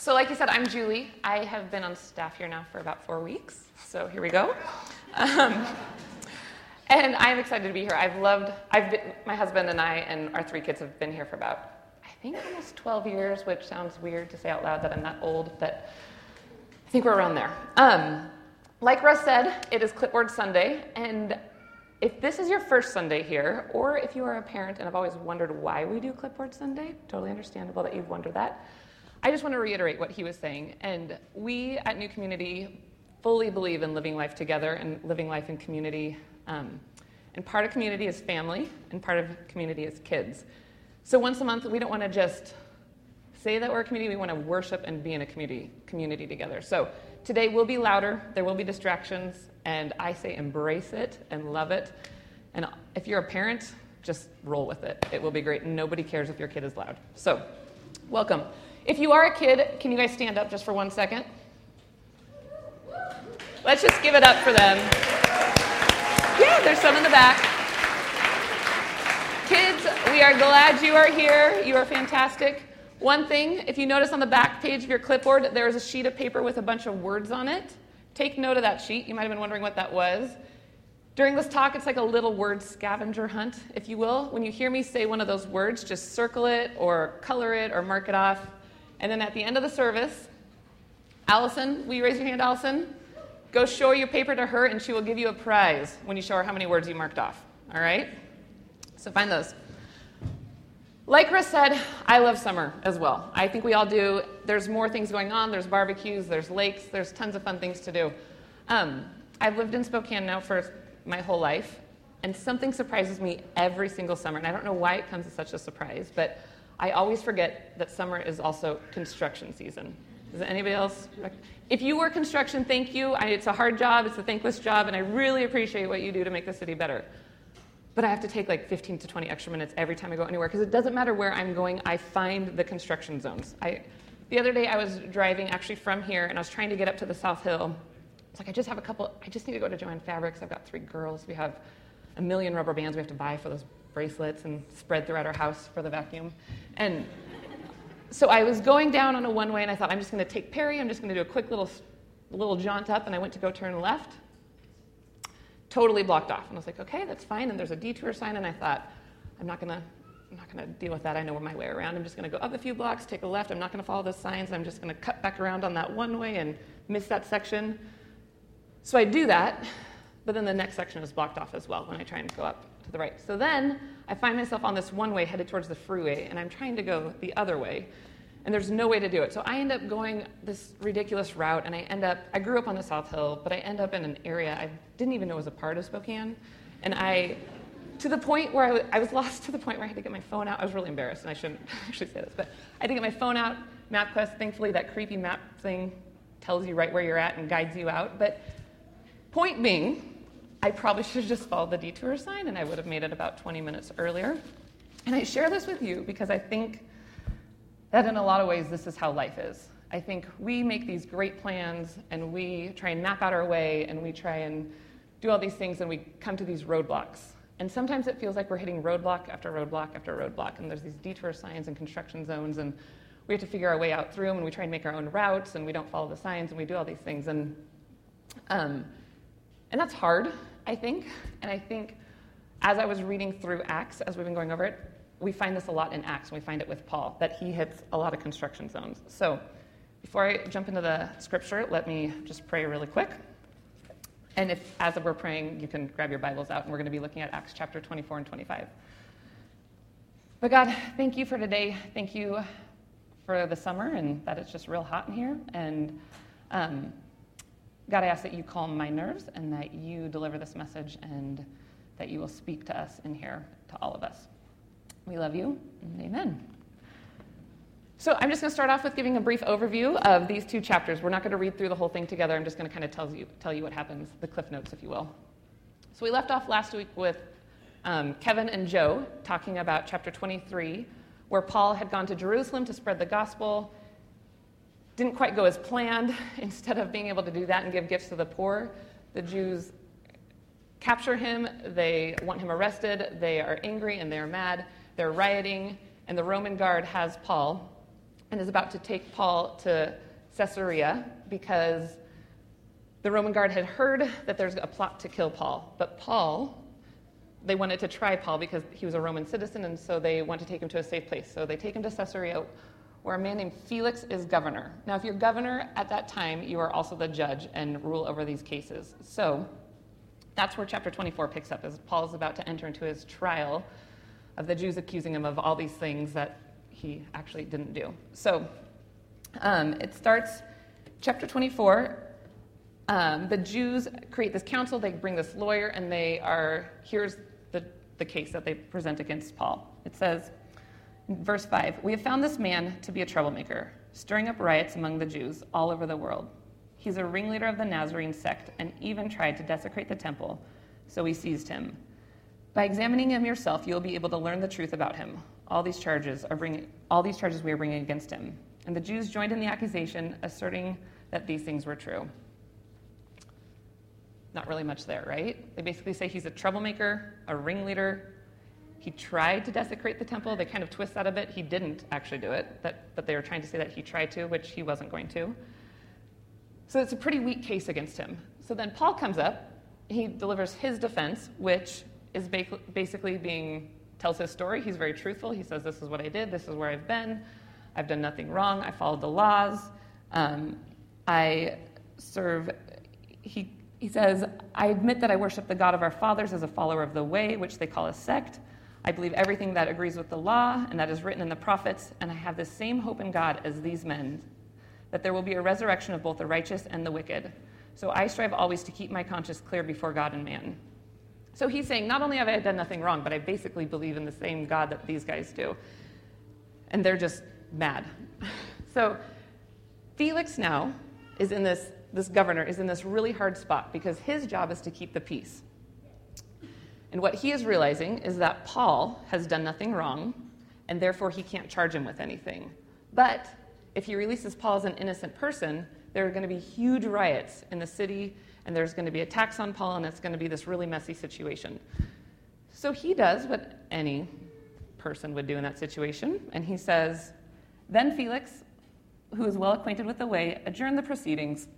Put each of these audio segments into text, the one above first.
So, like you said, I'm Julie. I have been on staff here now for about four weeks. So, here we go. Um, and I'm excited to be here. I've loved, I've been, my husband and I and our three kids have been here for about, I think, almost 12 years, which sounds weird to say out loud that I'm that old, but I think we're around there. Um, like Russ said, it is Clipboard Sunday, and if this is your first Sunday here, or if you are a parent and have always wondered why we do Clipboard Sunday, totally understandable that you've wondered that. I just want to reiterate what he was saying. And we at New Community fully believe in living life together and living life in community. Um, and part of community is family, and part of community is kids. So once a month, we don't want to just say that we're a community, we want to worship and be in a community, community together. So today will be louder, there will be distractions, and I say embrace it and love it. And if you're a parent, just roll with it. It will be great. Nobody cares if your kid is loud. So, welcome. If you are a kid, can you guys stand up just for one second? Let's just give it up for them. Yeah, there's some in the back. Kids, we are glad you are here. You are fantastic. One thing, if you notice on the back page of your clipboard, there is a sheet of paper with a bunch of words on it. Take note of that sheet. You might have been wondering what that was. During this talk, it's like a little word scavenger hunt, if you will. When you hear me say one of those words, just circle it or color it or mark it off. And then at the end of the service, Allison, will you raise your hand, Allison? Go show your paper to her, and she will give you a prize when you show her how many words you marked off. All right? So find those. Like Chris said, I love summer as well. I think we all do. There's more things going on. There's barbecues, there's lakes, there's tons of fun things to do. Um, I've lived in Spokane now for my whole life, and something surprises me every single summer. And I don't know why it comes as such a surprise, but I always forget that summer is also construction season. Does anybody else? If you work construction, thank you. I, it's a hard job, it's a thankless job, and I really appreciate what you do to make the city better. But I have to take like 15 to 20 extra minutes every time I go anywhere because it doesn't matter where I'm going, I find the construction zones. I, the other day I was driving actually from here and I was trying to get up to the South Hill. It's like I just have a couple, I just need to go to Jo-Ann Fabrics. I've got three girls. We have a million rubber bands we have to buy for those bracelets and spread throughout our house for the vacuum. And so I was going down on a one way and I thought, I'm just going to take Perry, I'm just going to do a quick little, little jaunt up, and I went to go turn left. Totally blocked off. And I was like, okay, that's fine. And there's a detour sign, and I thought, I'm not going to. I'm not going to deal with that. I know my way around. I'm just going to go up a few blocks, take a left. I'm not going to follow those signs. I'm just going to cut back around on that one way and miss that section. So I do that, but then the next section is blocked off as well when I try and go up to the right. So then I find myself on this one way headed towards the freeway, and I'm trying to go the other way, and there's no way to do it. So I end up going this ridiculous route, and I end up, I grew up on the South Hill, but I end up in an area I didn't even know was a part of Spokane. And I, to the point where I, w- I was lost to the point where I had to get my phone out. I was really embarrassed, and I shouldn't actually say this, but I had to get my phone out, MapQuest, thankfully, that creepy map thing tells you right where you're at and guides you out. But point being, I probably should have just followed the detour sign and I would have made it about 20 minutes earlier. And I share this with you because I think that in a lot of ways, this is how life is. I think we make these great plans and we try and map out our way and we try and do all these things and we come to these roadblocks. And sometimes it feels like we're hitting roadblock after roadblock after roadblock, and there's these detour signs and construction zones, and we have to figure our way out through them, and we try and make our own routes, and we don't follow the signs, and we do all these things. And, um, and that's hard, I think. And I think as I was reading through Acts, as we've been going over it, we find this a lot in Acts, and we find it with Paul, that he hits a lot of construction zones. So before I jump into the scripture, let me just pray really quick. And if, as we're praying, you can grab your Bibles out, and we're going to be looking at Acts chapter 24 and 25. But God, thank you for today. Thank you for the summer and that it's just real hot in here. And um, God, I ask that you calm my nerves and that you deliver this message and that you will speak to us in here, to all of us. We love you, amen. So I'm just going to start off with giving a brief overview of these two chapters. We're not going to read through the whole thing together. I'm just going to kind of tell you, tell you what happens, the cliff notes, if you will. So we left off last week with um, Kevin and Joe talking about chapter 23, where Paul had gone to Jerusalem to spread the gospel. Didn't quite go as planned. Instead of being able to do that and give gifts to the poor, the Jews capture him. They want him arrested. They are angry and they're mad. They're rioting. And the Roman guard has Paul and is about to take Paul to Caesarea because the Roman guard had heard that there's a plot to kill Paul. But Paul, they wanted to try Paul because he was a Roman citizen, and so they want to take him to a safe place. So they take him to Caesarea, where a man named Felix is governor. Now, if you're governor at that time, you are also the judge and rule over these cases. So that's where chapter 24 picks up, as Paul is about to enter into his trial of the Jews accusing him of all these things that he actually didn't do. So um, it starts, chapter 24. Um, the Jews create this council, they bring this lawyer, and they are, here's the, the case that they present against Paul. It says, verse 5 We have found this man to be a troublemaker, stirring up riots among the Jews all over the world. He's a ringleader of the Nazarene sect and even tried to desecrate the temple, so we seized him. By examining him yourself, you will be able to learn the truth about him. All these charges are bringing, all these charges we are bringing against him. And the Jews joined in the accusation, asserting that these things were true. Not really much there, right? They basically say he's a troublemaker, a ringleader. He tried to desecrate the temple. They kind of twist that a bit. He didn't actually do it, that, but they were trying to say that he tried to, which he wasn't going to. So it's a pretty weak case against him. So then Paul comes up. He delivers his defense, which is basically being tells his story. He's very truthful. He says, "This is what I did. This is where I've been. I've done nothing wrong. I followed the laws. Um, I serve." He he says, "I admit that I worship the God of our fathers as a follower of the way, which they call a sect. I believe everything that agrees with the law and that is written in the prophets, and I have the same hope in God as these men, that there will be a resurrection of both the righteous and the wicked. So I strive always to keep my conscience clear before God and man." So he's saying, not only have I done nothing wrong, but I basically believe in the same God that these guys do. And they're just mad. so Felix now is in this, this governor is in this really hard spot because his job is to keep the peace. And what he is realizing is that Paul has done nothing wrong, and therefore he can't charge him with anything. But if he releases Paul as an innocent person, there are going to be huge riots in the city and there's going to be attacks on Paul, and it's going to be this really messy situation. So he does what any person would do in that situation, and he says, Then Felix, who is well acquainted with the way, adjourned the proceedings.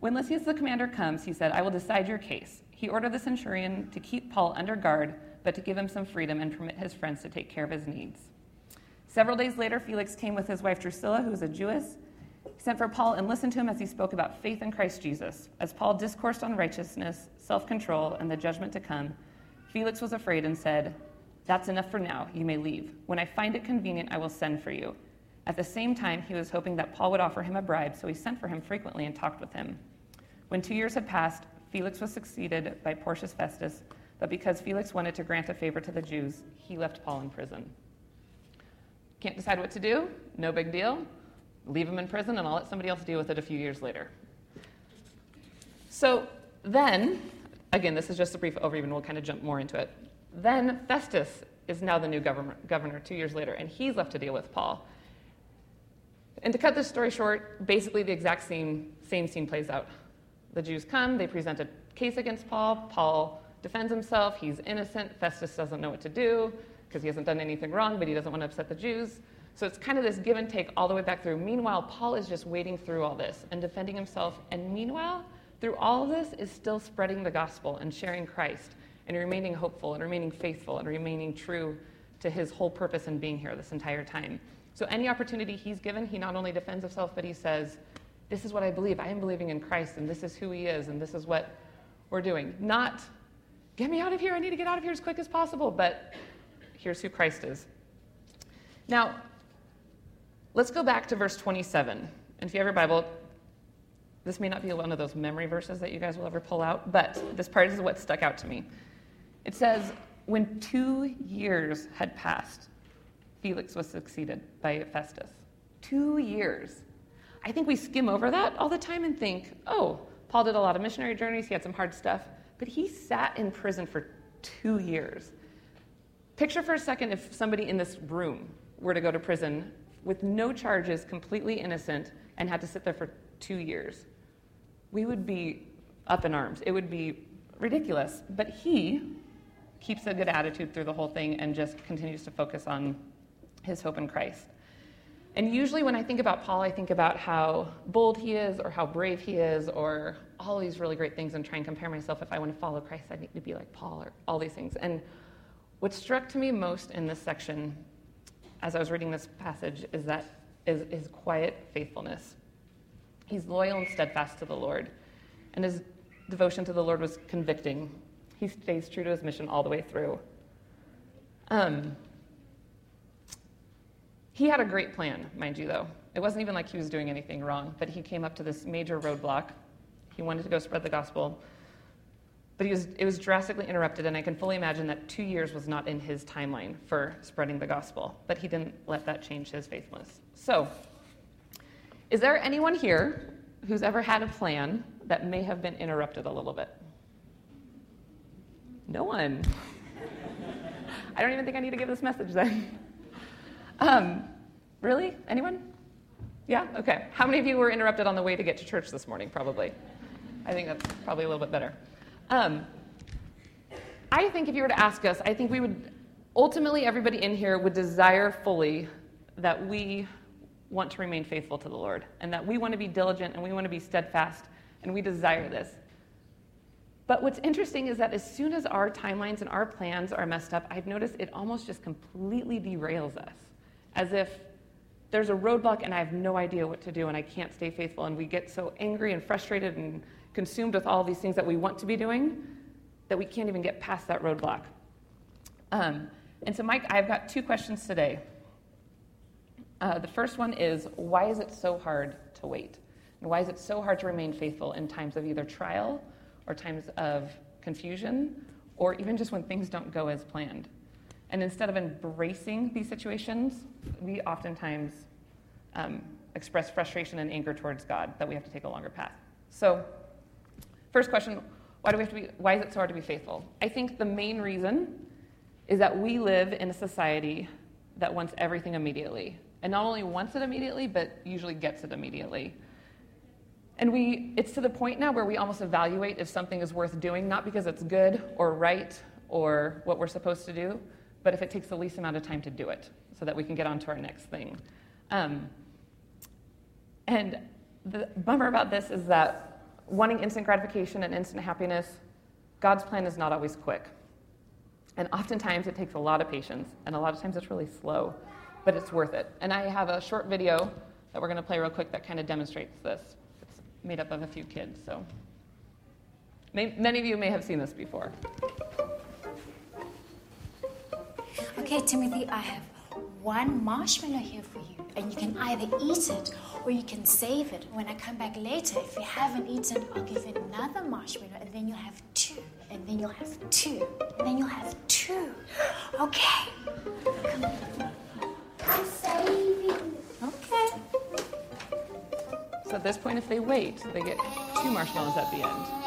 When Lysias the commander comes, he said, I will decide your case. He ordered the centurion to keep Paul under guard, but to give him some freedom and permit his friends to take care of his needs. Several days later, Felix came with his wife Drusilla, who was a Jewess, he sent for Paul and listened to him as he spoke about faith in Christ Jesus. As Paul discoursed on righteousness, self control, and the judgment to come, Felix was afraid and said, That's enough for now. You may leave. When I find it convenient, I will send for you. At the same time, he was hoping that Paul would offer him a bribe, so he sent for him frequently and talked with him. When two years had passed, Felix was succeeded by Porcius Festus, but because Felix wanted to grant a favor to the Jews, he left Paul in prison. Can't decide what to do? No big deal leave him in prison, and I'll let somebody else deal with it a few years later. So then, again, this is just a brief overview, and we'll kind of jump more into it. Then Festus is now the new governor two years later, and he's left to deal with Paul. And to cut this story short, basically the exact same, same scene plays out. The Jews come, they present a case against Paul. Paul defends himself, he's innocent. Festus doesn't know what to do because he hasn't done anything wrong, but he doesn't want to upset the Jews. So it's kind of this give and take all the way back through. Meanwhile, Paul is just waiting through all this and defending himself. And meanwhile, through all of this, is still spreading the gospel and sharing Christ and remaining hopeful and remaining faithful and remaining true to his whole purpose in being here this entire time. So any opportunity he's given, he not only defends himself, but he says, This is what I believe. I am believing in Christ, and this is who he is, and this is what we're doing. Not, get me out of here, I need to get out of here as quick as possible, but here's who Christ is. Now, Let's go back to verse 27. And if you have your Bible, this may not be one of those memory verses that you guys will ever pull out, but this part is what stuck out to me. It says, When two years had passed, Felix was succeeded by Festus. Two years. I think we skim over that all the time and think, oh, Paul did a lot of missionary journeys, he had some hard stuff, but he sat in prison for two years. Picture for a second if somebody in this room were to go to prison with no charges, completely innocent, and had to sit there for two years. We would be up in arms. It would be ridiculous. But he keeps a good attitude through the whole thing and just continues to focus on his hope in Christ. And usually, when I think about Paul, I think about how bold he is, or how brave he is, or all these really great things, and try and compare myself. If I want to follow Christ, I need to be like Paul, or all these things. And what struck to me most in this section, as I was reading this passage, is that is his quiet faithfulness. He's loyal and steadfast to the Lord, and his devotion to the Lord was convicting. He stays true to his mission all the way through. Um, he had a great plan, mind you, though. It wasn't even like he was doing anything wrong, but he came up to this major roadblock. He wanted to go spread the gospel, but was, it was drastically interrupted, and I can fully imagine that two years was not in his timeline for spreading the gospel, but he didn't let that change his faithfulness. So, is there anyone here who's ever had a plan that may have been interrupted a little bit? No one. I don't even think I need to give this message then. Um, really? Anyone? Yeah? Okay. How many of you were interrupted on the way to get to church this morning? Probably. I think that's probably a little bit better. Um, I think if you were to ask us, I think we would, ultimately, everybody in here would desire fully that we want to remain faithful to the Lord and that we want to be diligent and we want to be steadfast and we desire this. But what's interesting is that as soon as our timelines and our plans are messed up, I've noticed it almost just completely derails us as if there's a roadblock and I have no idea what to do and I can't stay faithful. And we get so angry and frustrated and consumed with all these things that we want to be doing that we can't even get past that roadblock. Um, and so, Mike, I've got two questions today. Uh, the first one is why is it so hard to wait? And why is it so hard to remain faithful in times of either trial or times of confusion or even just when things don't go as planned? And instead of embracing these situations, we oftentimes um, express frustration and anger towards God that we have to take a longer path. So, first question why, do we have to be, why is it so hard to be faithful? I think the main reason is that we live in a society that wants everything immediately. And not only wants it immediately, but usually gets it immediately. And we, it's to the point now where we almost evaluate if something is worth doing, not because it's good or right or what we're supposed to do, but if it takes the least amount of time to do it so that we can get on to our next thing. Um, and the bummer about this is that wanting instant gratification and instant happiness, God's plan is not always quick. And oftentimes it takes a lot of patience, and a lot of times it's really slow, but it's worth it. And I have a short video that we're going to play real quick that kind of demonstrates this. It's made up of a few kids, so many of you may have seen this before. Okay, Timothy, I have one marshmallow here for you, and you can either eat it or you can save it. When I come back later, if you haven't eaten, I'll give you another marshmallow, and then you'll have two, and then you'll have two, and then you'll have two. Okay. I'm saving. Okay. So at this point, if they wait, they get two marshmallows at the end.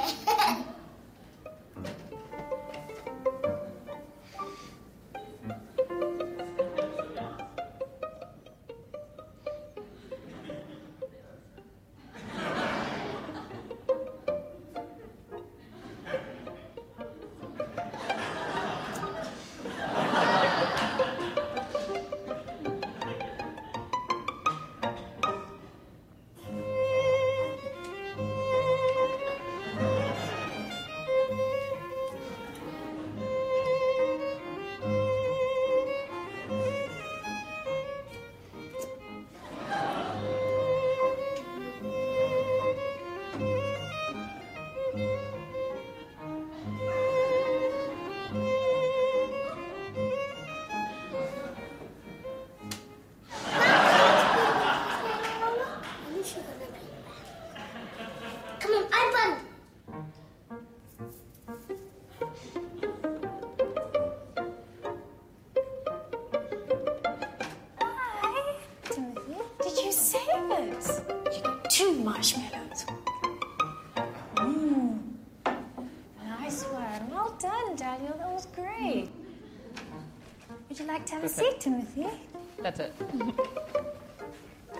That's it.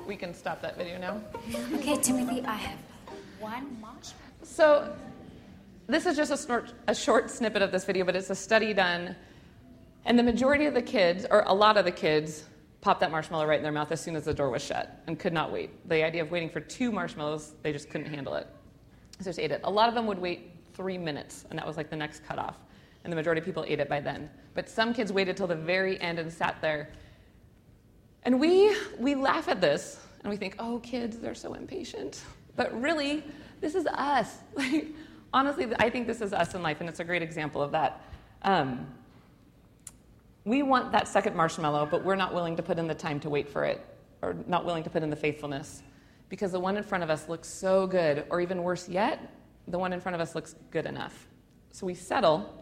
we can stop that video now. Okay, Timothy, I have one marshmallow. So, this is just a short, a short snippet of this video, but it's a study done. And the majority of the kids, or a lot of the kids, popped that marshmallow right in their mouth as soon as the door was shut and could not wait. The idea of waiting for two marshmallows, they just couldn't handle it. So just ate it. A lot of them would wait three minutes, and that was like the next cutoff. And the majority of people ate it by then. But some kids waited till the very end and sat there. And we, we laugh at this and we think, oh, kids, they're so impatient. But really, this is us. Like, honestly, I think this is us in life, and it's a great example of that. Um, we want that second marshmallow, but we're not willing to put in the time to wait for it, or not willing to put in the faithfulness, because the one in front of us looks so good, or even worse yet, the one in front of us looks good enough. So we settle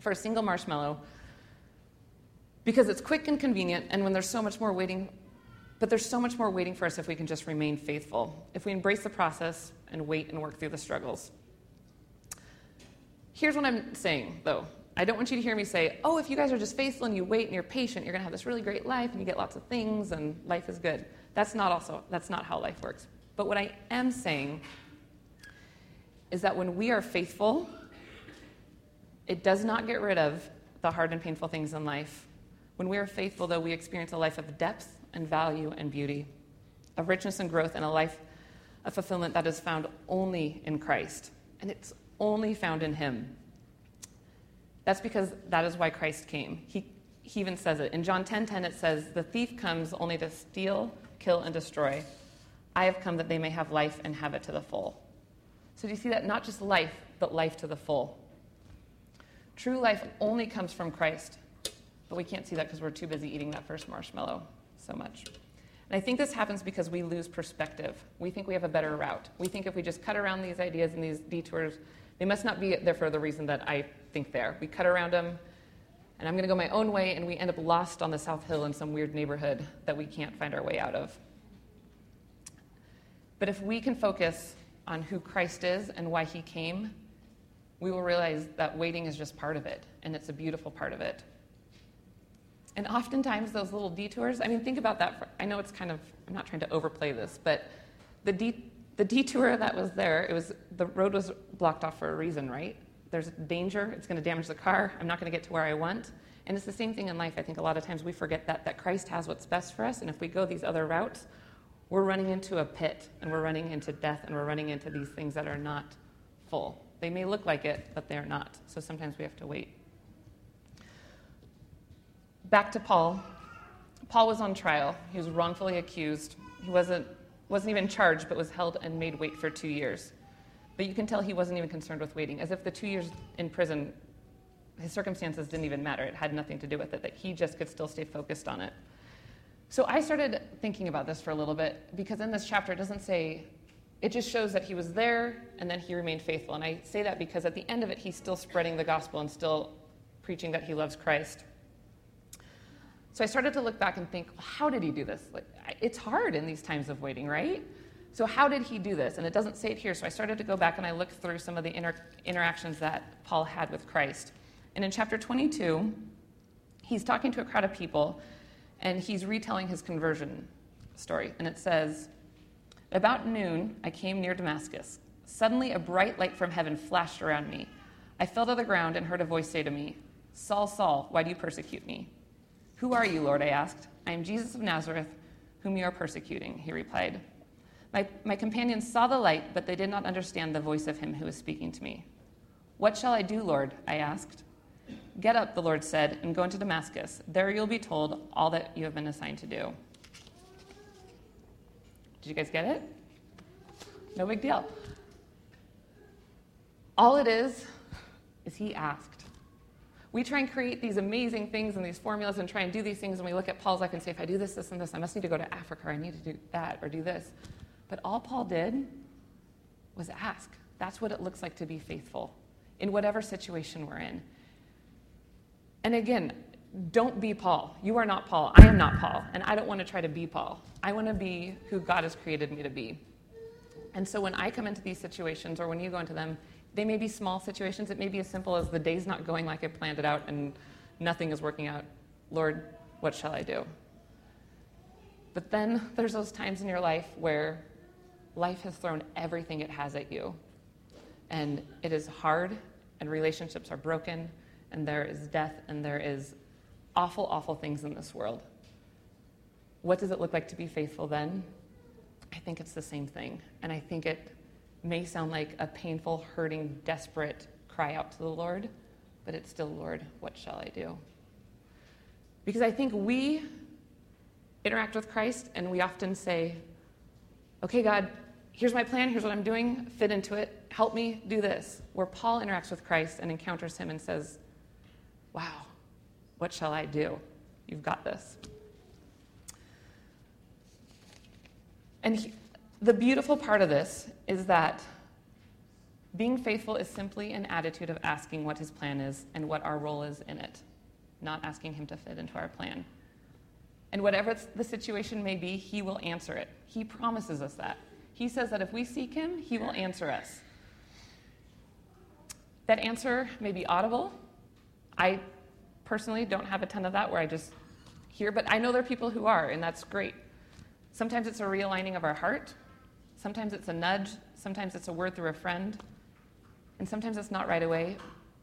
for a single marshmallow because it's quick and convenient, and when there's so much more waiting, but there's so much more waiting for us if we can just remain faithful, if we embrace the process and wait and work through the struggles. Here's what I'm saying, though. I don't want you to hear me say, oh, if you guys are just faithful and you wait and you're patient, you're going to have this really great life and you get lots of things and life is good. That's not also that's not how life works. But what I am saying is that when we are faithful, it does not get rid of the hard and painful things in life. When we are faithful, though, we experience a life of depth and value and beauty, of richness and growth, and a life of fulfillment that is found only in Christ. And it's only found in Him. That's because that is why Christ came. He, he even says it. In John 10:10 10, 10, it says, "The thief comes only to steal, kill and destroy. I have come that they may have life and have it to the full." So do you see that not just life, but life to the full? True life only comes from Christ. But we can't see that because we're too busy eating that first marshmallow so much. And I think this happens because we lose perspective. We think we have a better route. We think if we just cut around these ideas and these detours, they must not be there for the reason that I think they are. We cut around them, and I'm going to go my own way, and we end up lost on the South Hill in some weird neighborhood that we can't find our way out of. But if we can focus on who Christ is and why he came, we will realize that waiting is just part of it, and it's a beautiful part of it. And oftentimes, those little detours, I mean, think about that. For, I know it's kind of, I'm not trying to overplay this, but the, de- the detour that was there, it was, the road was blocked off for a reason, right? There's danger, it's going to damage the car, I'm not going to get to where I want. And it's the same thing in life. I think a lot of times we forget that, that Christ has what's best for us, and if we go these other routes, we're running into a pit, and we're running into death, and we're running into these things that are not full. They may look like it, but they're not. So sometimes we have to wait back to Paul. Paul was on trial. He was wrongfully accused. He wasn't, wasn't even charged, but was held and made wait for two years. But you can tell he wasn't even concerned with waiting, as if the two years in prison, his circumstances didn't even matter. It had nothing to do with it, that he just could still stay focused on it. So I started thinking about this for a little bit, because in this chapter, it doesn't say, it just shows that he was there and then he remained faithful. And I say that because at the end of it, he's still spreading the gospel and still preaching that he loves Christ. So I started to look back and think, how did he do this? Like, it's hard in these times of waiting, right? So how did he do this? And it doesn't say it here. So I started to go back and I looked through some of the inter- interactions that Paul had with Christ. And in chapter 22, he's talking to a crowd of people and he's retelling his conversion story. And it says, About noon, I came near Damascus. Suddenly, a bright light from heaven flashed around me. I fell to the ground and heard a voice say to me, Saul, Saul, why do you persecute me? Who are you, Lord? I asked. I am Jesus of Nazareth, whom you are persecuting, he replied. My, my companions saw the light, but they did not understand the voice of him who was speaking to me. What shall I do, Lord? I asked. Get up, the Lord said, and go into Damascus. There you'll be told all that you have been assigned to do. Did you guys get it? No big deal. All it is, is he asked we try and create these amazing things and these formulas and try and do these things, and we look at Paul's life and say, if I do this, this, and this, I must need to go to Africa, or I need to do that, or do this. But all Paul did was ask. That's what it looks like to be faithful in whatever situation we're in. And again, don't be Paul. You are not Paul. I am not Paul. And I don't want to try to be Paul. I want to be who God has created me to be. And so when I come into these situations or when you go into them, they may be small situations. It may be as simple as the day's not going like I planned it out and nothing is working out. Lord, what shall I do? But then there's those times in your life where life has thrown everything it has at you. And it is hard, and relationships are broken, and there is death, and there is awful, awful things in this world. what does it look like to be faithful then? I think it's the same thing. And I think it may sound like a painful, hurting, desperate cry out to the Lord, but it's still, Lord, what shall I do? Because I think we interact with Christ and we often say, okay, God, here's my plan, here's what I'm doing, fit into it, help me do this. Where Paul interacts with Christ and encounters him and says, wow, what shall I do? You've got this. And he, the beautiful part of this is that being faithful is simply an attitude of asking what his plan is and what our role is in it, not asking him to fit into our plan. And whatever the situation may be, he will answer it. He promises us that. He says that if we seek him, he will answer us. That answer may be audible. I personally don't have a ton of that where I just hear, but I know there are people who are, and that's great. Sometimes it's a realigning of our heart, sometimes it's a nudge, sometimes it's a word through a friend, and sometimes it's not right away.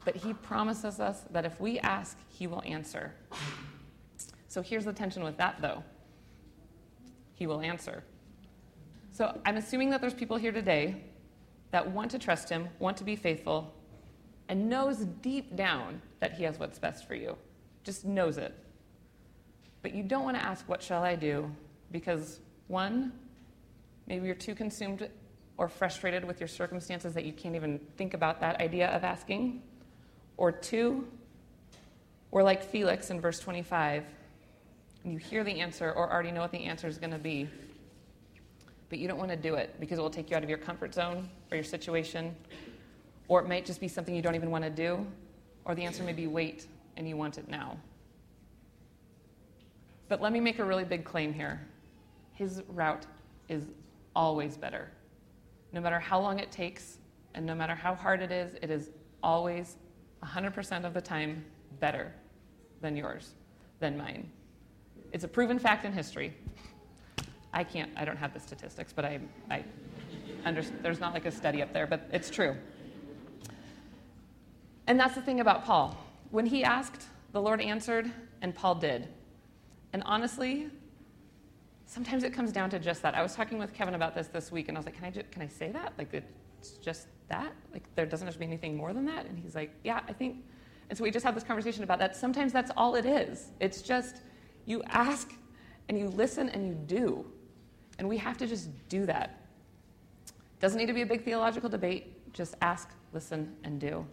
But He promises us that if we ask, He will answer. So here's the tension with that, though He will answer. So I'm assuming that there's people here today that want to trust Him, want to be faithful, and knows deep down that He has what's best for you. Just knows it. But you don't want to ask, What shall I do? Because, one, maybe you're too consumed or frustrated with your circumstances that you can't even think about that idea of asking. Or two, we're like Felix in verse 25, you hear the answer or already know what the answer is going to be, but you don't want to do it because it will take you out of your comfort zone or your situation, or it might just be something you don't even want to do, or the answer may be wait and you want it now. But let me make a really big claim here. His route is always better. No matter how long it takes and no matter how hard it is, it is always 100% of the time better than yours, than mine. It's a proven fact in history. I can't, I don't have the statistics, but I, I understand, there's not like a study up there, but it's true. And that's the thing about Paul. When he asked, the Lord answered, and Paul did. And honestly, sometimes it comes down to just that. I was talking with Kevin about this this week, and I was like, "Can I just, can I say that? Like it's just that? Like there doesn't have to be anything more than that?" And he's like, "Yeah, I think." And so we just had this conversation about that. Sometimes that's all it is. It's just you ask and you listen and you do, and we have to just do that. Doesn't need to be a big theological debate. Just ask, listen, and do.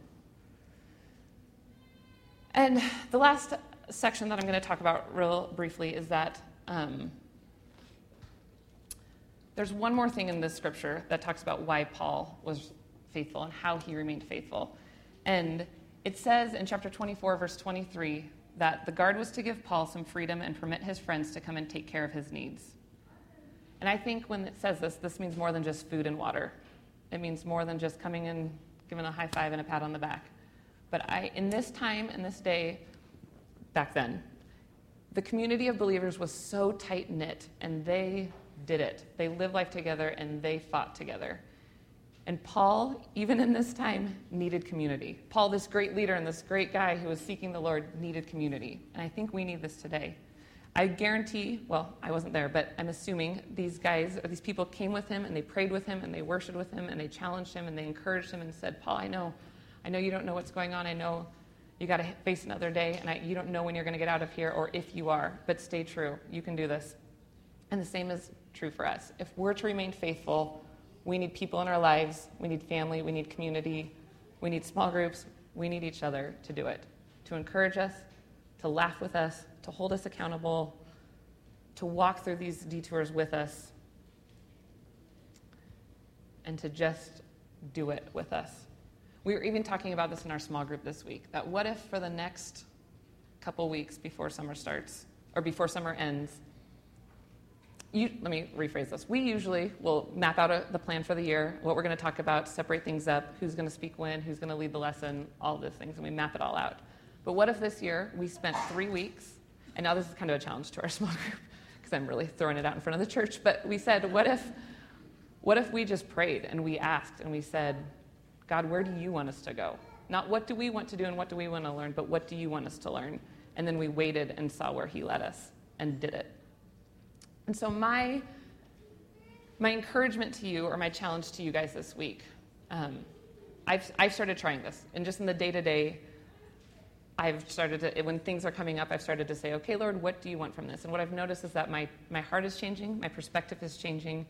And the last section that I'm going to talk about real briefly is that um, there's one more thing in this scripture that talks about why Paul was faithful and how he remained faithful. And it says in chapter 24, verse 23, that the guard was to give Paul some freedom and permit his friends to come and take care of his needs. And I think when it says this, this means more than just food and water. It means more than just coming and giving a high five and a pat on the back. But I, in this time, and this day, back then. The community of believers was so tight knit, and they did it. They lived life together and they fought together. And Paul, even in this time, needed community. Paul, this great leader and this great guy who was seeking the Lord, needed community. And I think we need this today. I guarantee, well, I wasn't there, but I'm assuming these guys or these people came with him and they prayed with him and they worshiped with him and they challenged him and they encouraged him and said, Paul, I know, I know you don't know what's going on. I know you got to face another day, and I, you don't know when you're going to get out of here or if you are, but stay true. You can do this. And the same is true for us. If we're to remain faithful, we need people in our lives, we need family, we need community, we need small groups, we need each other to do it, to encourage us, to laugh with us, to hold us accountable, to walk through these detours with us, and to just do it with us. We were even talking about this in our small group this week that what if for the next couple weeks before summer starts, or before summer ends, you, let me rephrase this. We usually will map out a, the plan for the year, what we're going to talk about, separate things up, who's going to speak when, who's going to lead the lesson, all those things, and we map it all out. But what if this year we spent three weeks, and now this is kind of a challenge to our small group because I'm really throwing it out in front of the church, but we said, what if, what if we just prayed and we asked and we said, God, where do you want us to go? Not what do we want to do and what do we want to learn, but what do you want us to learn? And then we waited and saw where He led us and did it. And so, my, my encouragement to you, or my challenge to you guys this week, um, I've, I've started trying this. And just in the day to day, I've started to, when things are coming up, I've started to say, okay, Lord, what do you want from this? And what I've noticed is that my, my heart is changing, my perspective is changing,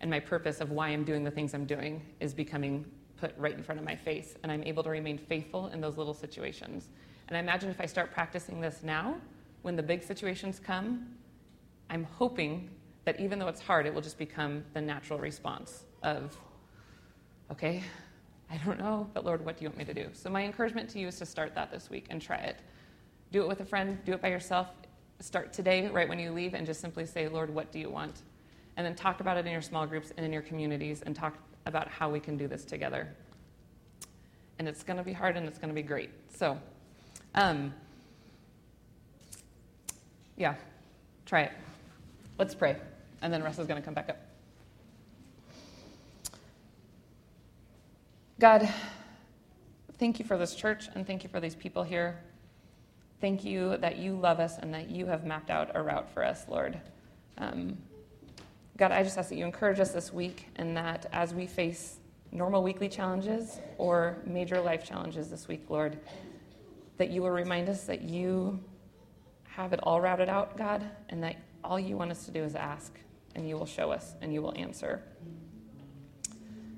and my purpose of why I'm doing the things I'm doing is becoming put right in front of my face. And I'm able to remain faithful in those little situations. And I imagine if I start practicing this now, when the big situations come, I'm hoping that even though it's hard, it will just become the natural response of, okay, I don't know, but Lord, what do you want me to do? So, my encouragement to you is to start that this week and try it. Do it with a friend, do it by yourself. Start today, right when you leave, and just simply say, Lord, what do you want? And then talk about it in your small groups and in your communities and talk about how we can do this together. And it's going to be hard and it's going to be great. So, um, yeah, try it. Let's pray. And then Russ is going to come back up. God, thank you for this church and thank you for these people here. Thank you that you love us and that you have mapped out a route for us, Lord. Um, God, I just ask that you encourage us this week and that as we face normal weekly challenges or major life challenges this week, Lord, that you will remind us that you have it all routed out, God, and that all you want us to do is ask, and you will show us and you will answer.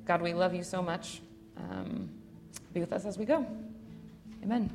God, we love you so much. Um, be with us as we go. Amen.